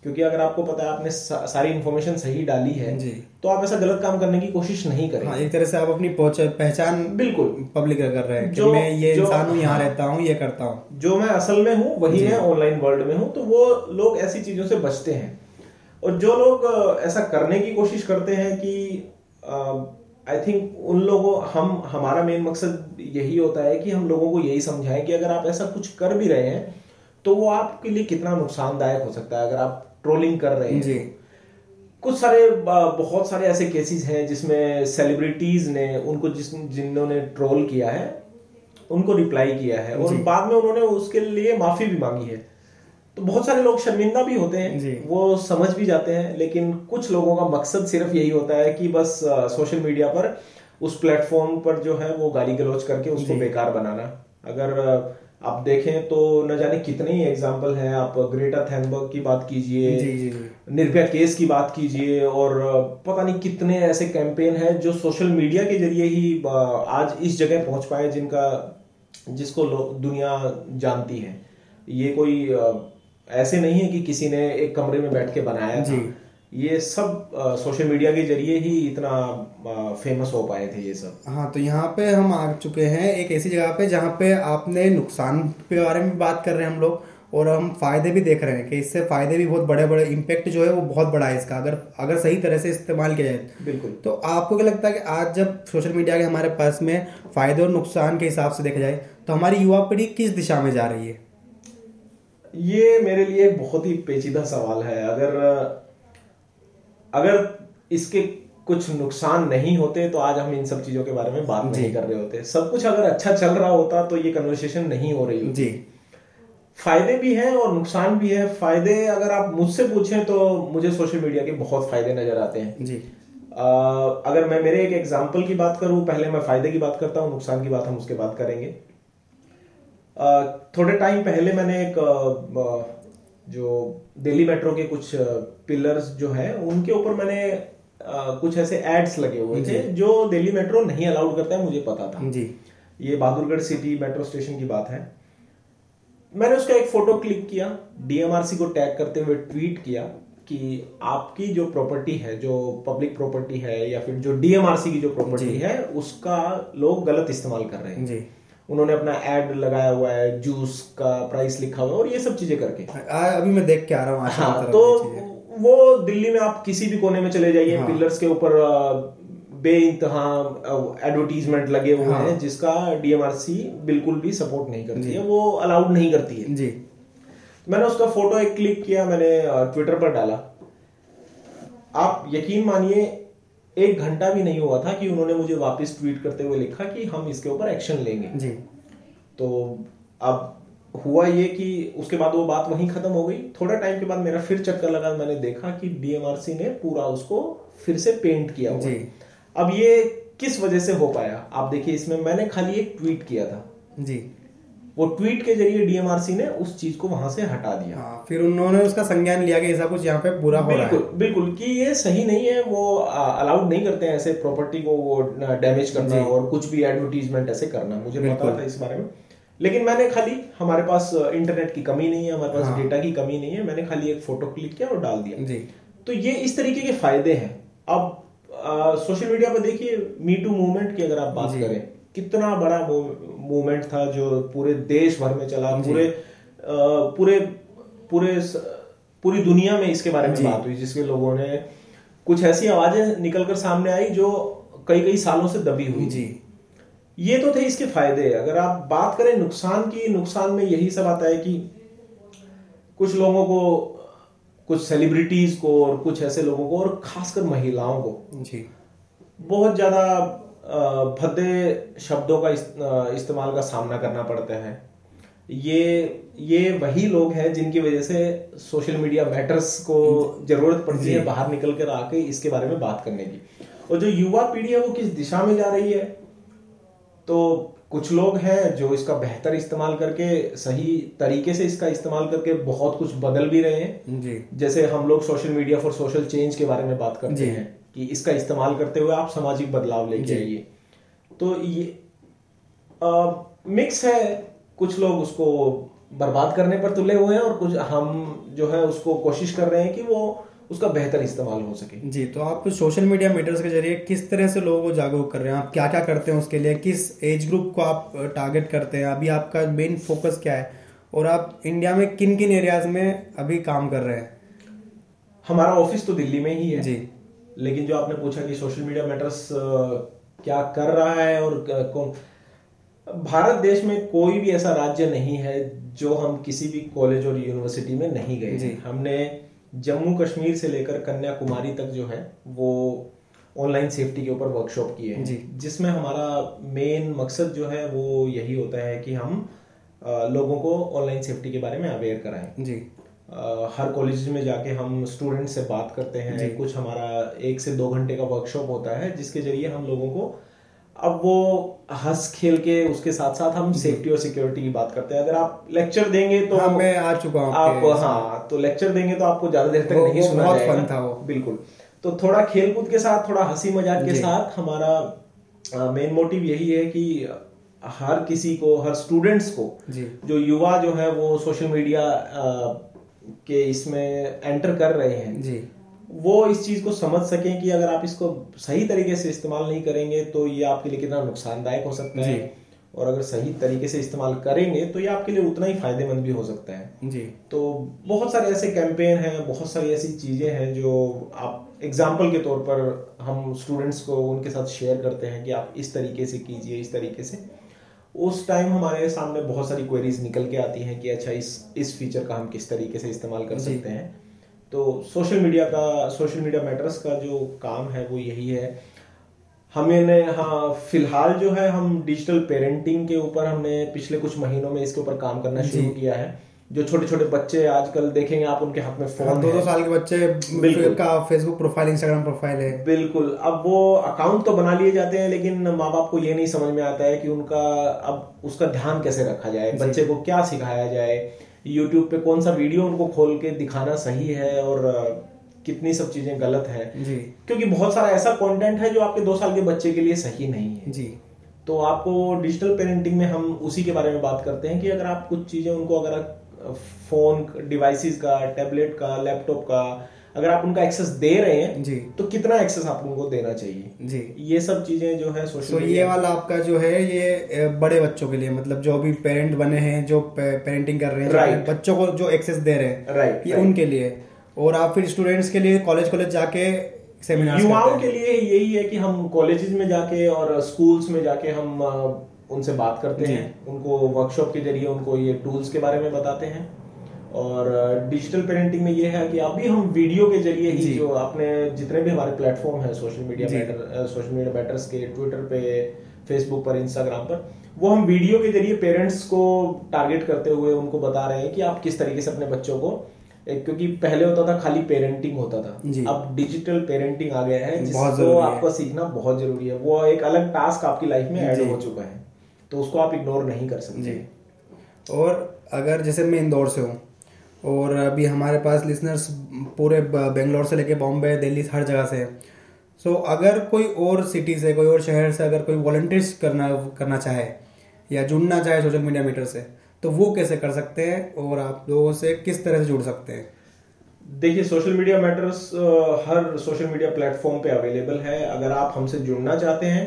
क्योंकि अगर आपको पता है आपने सारी इन्फॉर्मेशन सही डाली है जी। तो आप ऐसा गलत काम करने की कोशिश नहीं करें हाँ एक तरह से आप अपनी पहचान बिल्कुल पब्लिक कर रहे हैं कि जो- मैं ये इंसान हूँ यहाँ हाँ। रहता हूँ ये करता हूँ जो मैं असल में हूँ वही। मैं ऑनलाइन वर्ल्ड में हूँ तो वो लोग ऐसी चीज़ों से बचते हैं और जो लोग ऐसा करने की कोशिश करते हैं कि आई थिंक उन लोगों हम हमारा मेन मकसद यही होता है कि हम लोगों को यही समझाएँ कि अगर आप ऐसा कुछ कर भी रहे हैं तो वो आपके लिए कितना नुकसानदायक हो सकता है अगर आप ट्रोलिंग कर रहे हैं। जी। कुछ सारे बहुत सारे ऐसे केसेस हैं जिसमें सेलिब्रिटीज ने उनको जिस जिन्होंने ट्रोल किया है उनको रिप्लाई किया है और बाद में उन्होंने उसके लिए माफ़ी भी मांगी है। तो बहुत सारे लोग शर्मिंदा भी होते हैं वो समझ भी जाते हैं लेकिन कुछ लोगों का मकसद सिर्फ़ यही होता है कि बस सोशल मीडिया पर उस प्लेटफॉर्म पर जो है वो गाली गलौज करके उसको बेकार बनाना। अगर आप देखें तो न जाने कितने ही एग्ज़ाम्पल हैं। आप ग्रेटा थैनबर्ग की बात कीजिए निर्भया केस की बात कीजिए और पता नहीं कितने ऐसे कैंपेन हैं जो सोशल मीडिया के ज़रिए ही आज इस जगह पहुँच पाए जिनका जिसको दुनिया जानती है। ये कोई ऐसे नहीं है कि किसी ने एक कमरे में बैठ के बनाया था। जी। ये सब सोशल मीडिया के ज़रिए ही इतना फ़ेमस हो पाए थे ये सब। हाँ तो यहाँ पे हम आ चुके हैं एक ऐसी जगह पे जहाँ पे आपने नुकसान के बारे में बात कर रहे हैं हम लोग और हम फ़ायदे भी देख रहे हैं कि इससे फ़ायदे भी बहुत बड़े बड़े इम्पेक्ट जो है वो बहुत बड़ा है इसका अगर अगर सही तरह से इस्तेमाल किया जाए। बिल्कुल। तो आपको क्या लगता है कि आज जब सोशल मीडिया के हमारे पास में फ़ायदे और नुकसान के हिसाब से देखा जाए तो हमारी युवा पीढ़ी किस दिशा में जा रही है? ये मेरे लिए एक बहुत ही पेचीदा सवाल है। अगर अगर इसके कुछ नुकसान नहीं होते तो आज हम इन सब चीज़ों के बारे में बात नहीं कर रहे होते। सब कुछ अगर अच्छा चल रहा होता तो ये कन्वर्सेशन नहीं हो रही जी। फ़ायदे भी हैं और नुकसान भी है। फ़ायदे अगर आप मुझसे पूछें तो मुझे सोशल मीडिया के बहुत फ़ायदे नज़र आते हैं। जी। अ, अगर मैं मेरे एक एग्ज़ाम्पल की बात करूँ पहले मैं फ़ायदे की बात करता हूँ नुकसान की बात हम उसके बाद करेंगे। अ, थोड़े टाइम पहले मैंने एक जो दिल्ली मेट्रो के कुछ पिलर्स जो है उनके ऊपर मैंने कुछ ऐसे एड्स लगे हुए थे जो। दिल्ली मेट्रो नहीं अलाउड करता है मुझे पता था। जी। ये बहादुरगढ़ सिटी मेट्रो स्टेशन की बात है। मैंने उसका एक फ़ोटो क्लिक किया डीएमआरसी को टैग करते हुए ट्वीट किया कि आपकी जो प्रॉपर्टी है जो पब्लिक प्रॉपर्टी है या फिर जो डीएमआरसी की जो प्रॉपर्टी है उसका लोग गलत इस्तेमाल कर रहे हैं। जी। उन्होंने अपना एड लगाया हुआ है जूस का प्राइस लिखा हुआ है और ये सब चीज़ें करके। आ, अभी मैं देख के आ रहा हूँ हाँ तो वो दिल्ली में आप किसी भी कोने में चले जाइए हाँ। पिलर्स के ऊपर बे इंतहा एडवर्टीजमेंट लगे हुए हाँ। हैं जिसका डीएमआरसी बिल्कुल भी सपोर्ट नहीं करती है वो अलाउड नहीं करती है। जी। मैंने उसका फ़ोटो एक क्लिक किया मैंने ट्विटर पर डाला। आप यकीन मानिए एक घंटा भी नहीं हुआ था कि उन्होंने मुझे वापस ट्वीट करते हुए लिखा कि हम इसके ऊपर एक्शन लेंगे। जी। तो अब हुआ ये कि उसके बाद वो बात वहीं खत्म हो गई। थोड़ा टाइम के बाद मेरा फिर चक्कर लगा मैंने देखा कि डीएमआरसी ने पूरा उसको फिर से पेंट किया हुआ। जी। अब ये किस वजह से हो पाया? आप देखिए इसमें मैंने खाली एक ट्वीट किया था। जी। वो ट्वीट के ज़रिए डीएमआरसी ने उस चीज़ को वहाँ से हटा दिया। हाँ फिर उन्होंने उसका संज्ञान लिया कि ऐसा कुछ यहाँ पे बुरा हो रहा है। बिल्कुल कि ये सही नहीं है वो अलाउड नहीं करते हैं ऐसे प्रॉपर्टी को वो डैमेज करना और कुछ भी एडवर्टीजमेंट ऐसे करना मुझे पता था इस बारे में। लेकिन मैंने खाली हमारे पास इंटरनेट की कमी नहीं है हमारे पास हाँ। डेटा की कमी नहीं है मैंने खाली एक फ़ोटो क्लिक किया और डाल दिया। तो ये इस तरीके के फ़ायदे हैं। अब सोशल मीडिया पर देखिए मी टू मूवमेंट की अगर आप बात करें कितना बड़ा मूवमेंट था जो पूरे देश भर में चला पूरे पूरे पूरे पूरी दुनिया में इसके बारे में बात हुई जिसके लोगों ने कुछ ऐसी आवाज़ें निकलकर सामने आई जो कई कई सालों से दबी हुई जी। ये तो थे इसके फ़ायदे। अगर आप बात करें नुकसान की नुकसान में यही सब आता है कि कुछ लोगों को कुछ सेलिब्रिटीज को और कुछ ऐसे लोगों को और खासकर महिलाओं को जी। बहुत ज़्यादा भद्दे शब्दों का इस- इस्तेमाल का सामना करना पड़ता है। ये ये वही लोग हैं जिनकी वजह से सोशल मीडिया मैटर्स को ज़रूरत पड़ती है बाहर निकल कर आके इसके बारे में बात करने की। और जो युवा पीढ़ी है वो किस दिशा में जा रही है? तो कुछ लोग हैं जो इसका बेहतर इस्तेमाल करके सही तरीके से इसका इस्तेमाल करके बहुत कुछ बदल भी रहे हैं। जी। जैसे हम लोग social media for social change के बारे में बात करते हैं। कि इसका इस्तेमाल करते हुए आप सामाजिक बदलाव लेके। आइए। तो ये मिक्स है। कुछ लोग उसको बर्बाद करने पर तुले हुए हैं और कुछ हम जो है उसको कोशिश कर रहे हैं कि वो उसका बेहतर इस्तेमाल हो सके। जी तो आप सोशल मीडिया मीटर्स के ज़रिए किस तरह से लोगों को जागरूक कर रहे हैं? आप क्या क्या करते हैं उसके लिए? किस एज ग्रुप को आप टारगेट करते हैं? अभी आपका मेन फोकस क्या है? और आप इंडिया में किन किन एरियाज़ में अभी काम कर रहे हैं? हमारा ऑफ़िस तो दिल्ली में ही है। जी। लेकिन जो आपने पूछा कि सोशल मीडिया मैटर्स क्या कर रहा है और कौन? भारत देश में कोई भी ऐसा राज्य नहीं है जो हम किसी भी कॉलेज और यूनिवर्सिटी में नहीं गए। हमने जम्मू कश्मीर से लेकर कन्याकुमारी तक जो है वो ऑनलाइन सेफ्टी के ऊपर वर्कशॉप किए हैं। जिसमें हमारा मेन मकसद जो है वो यही होता है कि हम लोगों को ऑनलाइन सेफ्टी के बारे में अवेयर कराएँ। जी। हर कॉलेज में जाके हम स्टूडेंट से बात करते हैं। कुछ हमारा एक से दो घंटे का वर्कशॉप होता है जिसके ज़रिए हम लोगों को अब वो हंस खेल के उसके साथ साथ हम सेफ्टी और सिक्योरिटी की बात करते हैं। अगर आप लेक्चर देंगे तो हाँ मैं आ चुका हूँ आप हाँ तो लेक्चर देंगे तो आपको ज़्यादा देर तक वो- नहीं वो सुना बहुत जाएगा। fun था वो। बिल्कुल। तो थोड़ा खेल कूद के साथ थोड़ा हँसी मज़ाक के साथ हमारा मेन मोटिव यही है कि हर किसी को हर स्टूडेंट्स को जो। युवा जो है वो सोशल मीडिया के इसमें एंटर कर रहे हैं जी। वो इस चीज़ को समझ सकें कि अगर आप इसको सही तरीके से इस्तेमाल नहीं करेंगे तो ये आपके लिए कितना नुकसानदायक हो सकता है। और अगर सही तरीके से इस्तेमाल करेंगे तो ये आपके लिए उतना ही फ़ायदेमंद भी हो सकता है। जी। तो बहुत सारे ऐसे कैंपेन हैं बहुत सारी ऐसी चीज़ें हैं जो आप एग्ज़ाम्पल के तौर पर हम स्टूडेंट्स को उनके साथ शेयर करते हैं कि आप इस तरीके से कीजिए इस तरीके से। उस टाइम हमारे सामने बहुत सारी क्वेरीज निकल के आती हैं कि अच्छा इस इस फीचर का हम किस तरीके से इस्तेमाल कर सकते हैं। तो सोशल मीडिया का सोशल मीडिया मैटर्स का जो काम है वो यही है। हमने हाँ फ़िलहाल जो है हम डिजिटल पेरेंटिंग के ऊपर हमने पिछले कुछ महीनों में इसके ऊपर काम करना शुरू किया है। जो छोटे छोटे बच्चे आजकल देखेंगे आप उनके हाथ में फ़ोन दो दो साल के बच्चे का फेसबुक प्रोफ़ाइल इंस्टाग्राम प्रोफ़ाइल है। बिल्कुल। अब वो अकाउंट तो बना लिए जाते हैं लेकिन माँ बाप को ये नहीं समझ में आता है कि उनका अब उसका ध्यान कैसे रखा जाए बच्चे को क्या सिखाया जाए। यूट्यूब पे कौन सा वीडियो उनको खोल के दिखाना सही है और कितनी सब चीज़ें गलत है। जी। क्योंकि बहुत सारा ऐसा कंटेंट है जो आपके दो साल के बच्चे के लिए सही नहीं है। जी। तो आपको डिजिटल पेरेंटिंग में हम उसी के बारे में बात करते हैं कि अगर आप कुछ चीज़ें उनको अगर फ़ोन डिवाइसेस का टैबलेट का लैपटॉप का अगर आप उनका एक्सेस दे रहे हैं जी। तो कितना एक्सेस आप उनको देना चाहिए? जी। ये सब चीज़ें जो है सोशल तो ये वाला आपका जो है ये बड़े बच्चों के लिए मतलब जो अभी पेरेंट बने हैं जो पेरेंटिंग कर रहे हैं Right. बच्चों को जो एक्सेस दे रहे हैं राइट ये उनके लिए। और आप फिर स्टूडेंट्स के लिए कॉलेज कॉलेज जाके सेमिनार युवाओं के लिए यही है कि हम कॉलेजेस में जाके और स्कूल्स में जाके हम उनसे बात करते हैं उनको वर्कशॉप के ज़रिए उनको ये टूल्स के बारे में बताते हैं। और डिजिटल पेरेंटिंग में ये है कि अभी हम वीडियो के ज़रिए ही जो। आपने जितने भी हमारे प्लेटफॉर्म है सोशल मीडिया जी। मैटर सोशल मीडिया मैटर्स के ट्विटर पे फेसबुक पर इंस्टाग्राम पर वो हम वीडियो के ज़रिए पेरेंट्स को टारगेट करते हुए उनको बता रहे हैं कि आप किस तरीके से अपने बच्चों को क्योंकि पहले होता था खाली पेरेंटिंग होता था। अब डिजिटल पेरेंटिंग आ गया है जिसको आपको सीखना बहुत ज़रूरी है। वो एक अलग टास्क आपकी लाइफ में ऐड हो चुका है। तो उसको आप इग्नोर नहीं कर सकते। जी। और अगर जैसे मैं इंदौर से हूँ और अभी हमारे पास लिसनर्स पूरे बेंगलोर से लेके बॉम्बे दिल्ली हर जगह से सो अगर कोई और सिटी से कोई और शहर से अगर कोई वॉल्टियर्स करना करना चाहे या जुड़ना चाहे सोशल मीडिया मीटर से तो वो कैसे कर सकते हैं और आप लोगों से किस तरह से जुड़ सकते हैं? देखिए सोशल मीडिया मैटर्स हर सोशल मीडिया प्लेटफॉर्म पे अवेलेबल है। अगर आप हमसे जुड़ना चाहते हैं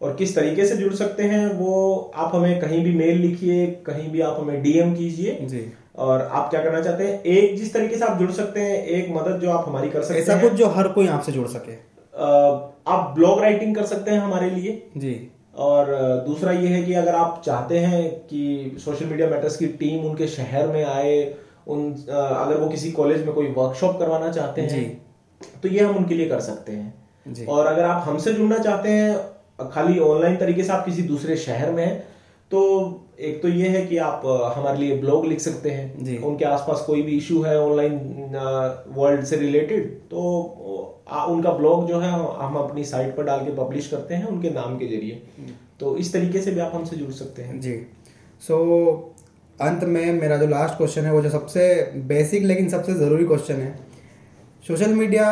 और किस तरीके से जुड़ सकते हैं वो आप हमें कहीं भी मेल लिखिए कहीं भी आप हमें डीएम कीजिए। और आप क्या करना चाहते हैं एक जिस तरीके से आप जुड़ सकते हैं एक मदद जो आप हमारी कर सकते ऐसा हैं। कुछ जो हर कोई आपसे जुड़ सके। आप ब्लॉग राइटिंग कर सकते हैं हमारे लिए। जी। और दूसरा ये है कि अगर आप चाहते हैं कि सोशल मीडिया मैटर्स की टीम उनके शहर में आए उन अगर वो किसी कॉलेज में कोई वर्कशॉप करवाना चाहते हैं तो ये हम उनके लिए कर सकते हैं। जी। और अगर आप हमसे जुड़ना चाहते हैं खाली ऑनलाइन तरीके से आप किसी दूसरे शहर में हैं तो एक तो ये है कि आप हमारे लिए ब्लॉग लिख सकते हैं। जी। उनके आसपास कोई भी इशू है ऑनलाइन वर्ल्ड से रिलेटेड तो आ, उनका ब्लॉग जो है हम अपनी साइट पर डाल के पब्लिश करते हैं उनके नाम के ज़रिए। तो इस तरीके से भी आप हमसे जुड़ सकते हैं। जी। सो so, अंत में मेरा जो लास्ट क्वेश्चन है वो जो सबसे बेसिक लेकिन सबसे ज़रूरी क्वेश्चन है सोशल मीडिया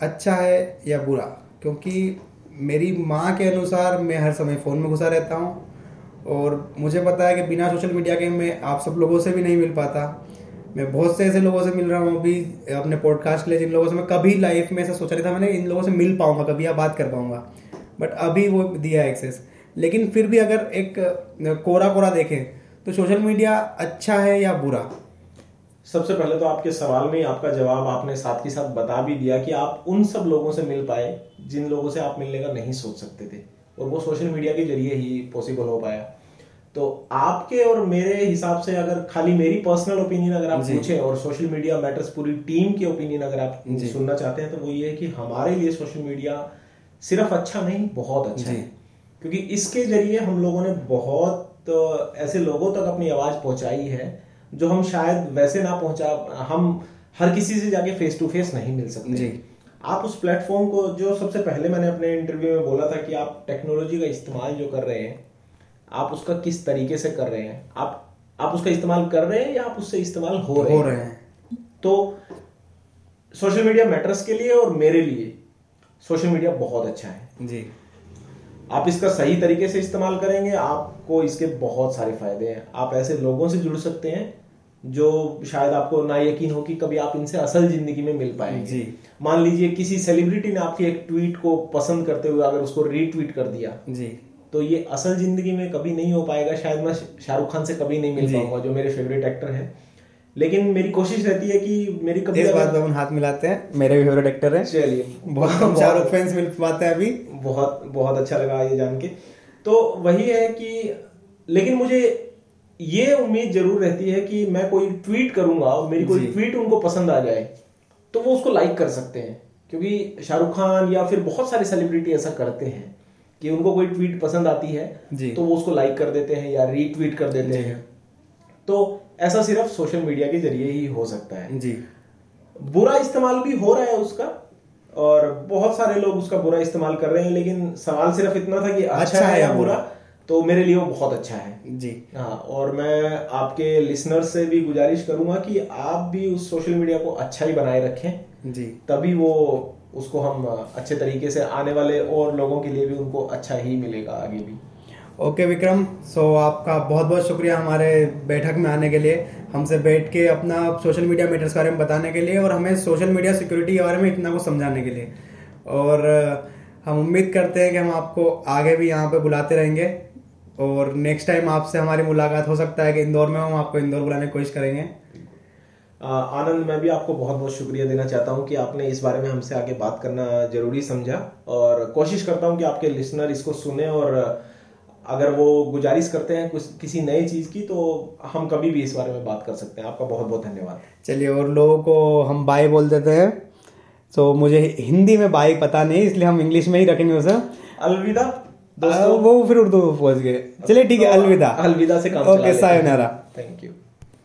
अच्छा है या बुरा? क्योंकि मेरी माँ के अनुसार मैं हर समय फ़ोन में घुसा रहता हूँ और मुझे पता है कि बिना सोशल मीडिया के मैं आप सब लोगों से भी नहीं मिल पाता। मैं बहुत से ऐसे लोगों से मिल रहा हूँ अभी अपने पॉडकास्ट लिए जिन लोगों से मैं कभी लाइफ में ऐसा सोचा नहीं था मैंने इन लोगों से मिल पाऊँगा, कभी या बात कर पाऊँगा। बट अभी वो दिया एक्सेस लेकिन फिर भी अगर एक कोरा कोरा देखें तो सोशल मीडिया अच्छा है या बुरा? सबसे पहले तो आपके सवाल में ही आपका जवाब आपने साथ के साथ बता भी दिया कि आप उन सब लोगों से मिल पाए जिन लोगों से आप मिलने का नहीं सोच सकते थे। और वो सोशल मीडिया के ज़रिए ही पॉसिबल हो पाया। तो आपके और मेरे हिसाब से अगर खाली मेरी पर्सनल ओपिनियन अगर आप। पूछें और सोशल मीडिया मैटर्स पूरी टीम की ओपिनियन अगर आप सुनना चाहते हैं तो वो ये है कि हमारे लिए सोशल मीडिया सिर्फ़ अच्छा नहीं बहुत अच्छा है। क्योंकि इसके ज़रिए हम लोगों ने बहुत ऐसे लोगों तक अपनी आवाज़ पहुंचाई है जो हम शायद वैसे ना पहुँचा हम हर किसी से जाके फेस टू फेस नहीं मिल सकते। जी। आप उस प्लेटफॉर्म को जो सबसे पहले मैंने अपने इंटरव्यू में बोला था कि आप टेक्नोलॉजी का इस्तेमाल जो कर रहे हैं आप उसका किस तरीके से कर रहे हैं आप आप उसका इस्तेमाल कर रहे हैं या आप उससे इस्तेमाल हो रहे हो? रहे हैं। तो सोशल मीडिया मैटर्स के लिए और मेरे लिए सोशल मीडिया बहुत अच्छा है। जी। आप इसका सही तरीके से इस्तेमाल करेंगे आपको इसके बहुत सारे फ़ायदे हैं। आप ऐसे लोगों से जुड़ सकते हैं जो शायद आपको ना यकीन हो कि कभी आप इनसे असल ज़िंदगी में मिल पाएँगे। जी। मान लीजिए किसी सेलिब्रिटी ने आपकी एक ट्वीट को पसंद करते हुए अगर उसको रीट्वीट कर दिया जी। तो ये असल ज़िंदगी में कभी नहीं हो पाएगा शायद मैं शाहरुख खान से कभी नहीं मिल पाऊँगा जो मेरे फेवरेट एक्टर हैं। लेकिन मेरी कोशिश रहती है कि मेरी कभी इस बात पे अपन हाथ मिलाते हैं। मेरे भी फेवरेट एक्टर हैं। चलिए। बहुत शाहरुख फैंस मिल पाते हैं अभी। बहुत बहुत अच्छा लगा ये जान के। तो वही है कि लेकिन मुझे ये उम्मीद ज़रूर रहती है कि मैं कोई ट्वीट करूँगा और मेरी कोई ट्वीट उनको पसंद आ जाए तो वो उसको लाइक कर सकते हैं। क्योंकि शाहरुख खान या फिर बहुत सारे सेलिब्रिटी ऐसा करते हैं कि उनको कोई ट्वीट पसंद आती है तो वो उसको लाइक कर देते हैं या रीट्वीट कर देते हैं। तो ऐसा सिर्फ़ सोशल मीडिया के ज़रिए ही हो सकता है। जी। बुरा इस्तेमाल भी हो रहा है उसका और बहुत सारे लोग उसका बुरा इस्तेमाल कर रहे हैं लेकिन सवाल सिर्फ़ इतना था कि अच्छा, अच्छा है या बुरा? तो मेरे लिए वो बहुत अच्छा है। जी। हाँ और मैं आपके लिसनर्स से भी गुजारिश करूँगा कि आप भी उस सोशल मीडिया को अच्छा ही बनाए रखें। जी। तभी वो उसको हम अच्छे तरीके से आने वाले और लोगों के लिए भी उनको अच्छा ही मिलेगा आगे भी। ओके विक्रम सो आपका बहुत बहुत शुक्रिया हमारे बैठक में आने के लिए, हमसे बैठ के अपना सोशल मीडिया मीटर्स के बारे में बताने के लिए और हमें सोशल मीडिया सिक्योरिटी के बारे में इतना कुछ समझाने के लिए। और, हम उम्मीद करते हैं कि हम आपको आगे भी यहाँ पे बुलाते रहेंगे और नेक्स्ट टाइम आपसे हमारी मुलाकात हो सकता है कि इंदौर में हम आपको इंदौर बुलाने की कोशिश करेंगे। आनंद, मैं भी आपको बहुत बहुत शुक्रिया देना चाहता हूँ कि आपने इस बारे में हमसे आगे बात करना ज़रूरी समझा और कोशिश करता हूँ कि आपके लिसनर इसको सुने और अगर वो गुजारिश करते हैं कुछ किसी नई चीज़ की तो हम कभी भी इस बारे में बात कर सकते हैं। आपका बहुत बहुत धन्यवाद। चलिए और लोगों को हम बाय बोल देते हैं। तो मुझे हिंदी में बाय पता नहीं इसलिए हम इंग्लिश में ही रखेंगे उसे। अलविदा दोस्तों। वो फिर उर्दू पहुँच गए। चलिए ठीक है तो अलविदा। अलविदा से काम ओके सायोनारा थैंक यू